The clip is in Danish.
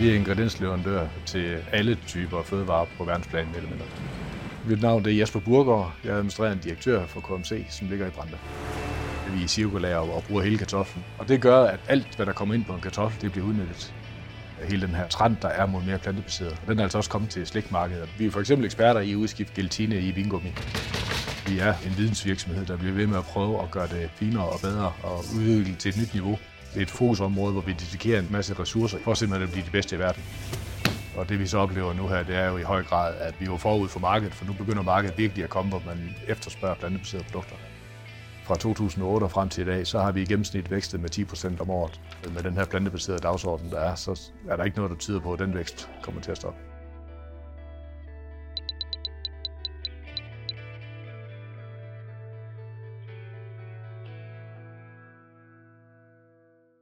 Vi er ingrediensleverandør til alle typer fødevarer på verdensplan, eller mindre. Mit navn er Jesper Burgård. Jeg er administrerende direktør for KMC, som ligger i Brande. Vi er cirkulære og bruger hele kartoflen. Og det gør, at alt, hvad der kommer ind på en kartoffel, det bliver udnyttet. Hele den her trend, der er mod mere plantebaseret. Og den er altså også kommet til slægtmarkedet. Vi er for eksempel eksperter i at udskifte gelatine i vingummi. Vi er en vidensvirksomhed, der bliver ved med at prøve at gøre det finere og bedre og udvikle til et nyt niveau. Det er et fokusområde, hvor vi dedikerer en masse ressourcer for simpelthen at blive de bedste i verden. Og det vi så oplever nu her, det er jo i høj grad, at vi er forud for markedet, for nu begynder markedet virkelig at komme, hvor man efterspørger plantebaserede produkter. Fra 2008 og frem til i dag, så har vi i gennemsnit vækstet med 10 procent om året. Med den her plantebaserede dagsorden, der er, så er der ikke noget, der tyder på, at den vækst kommer til at stoppe.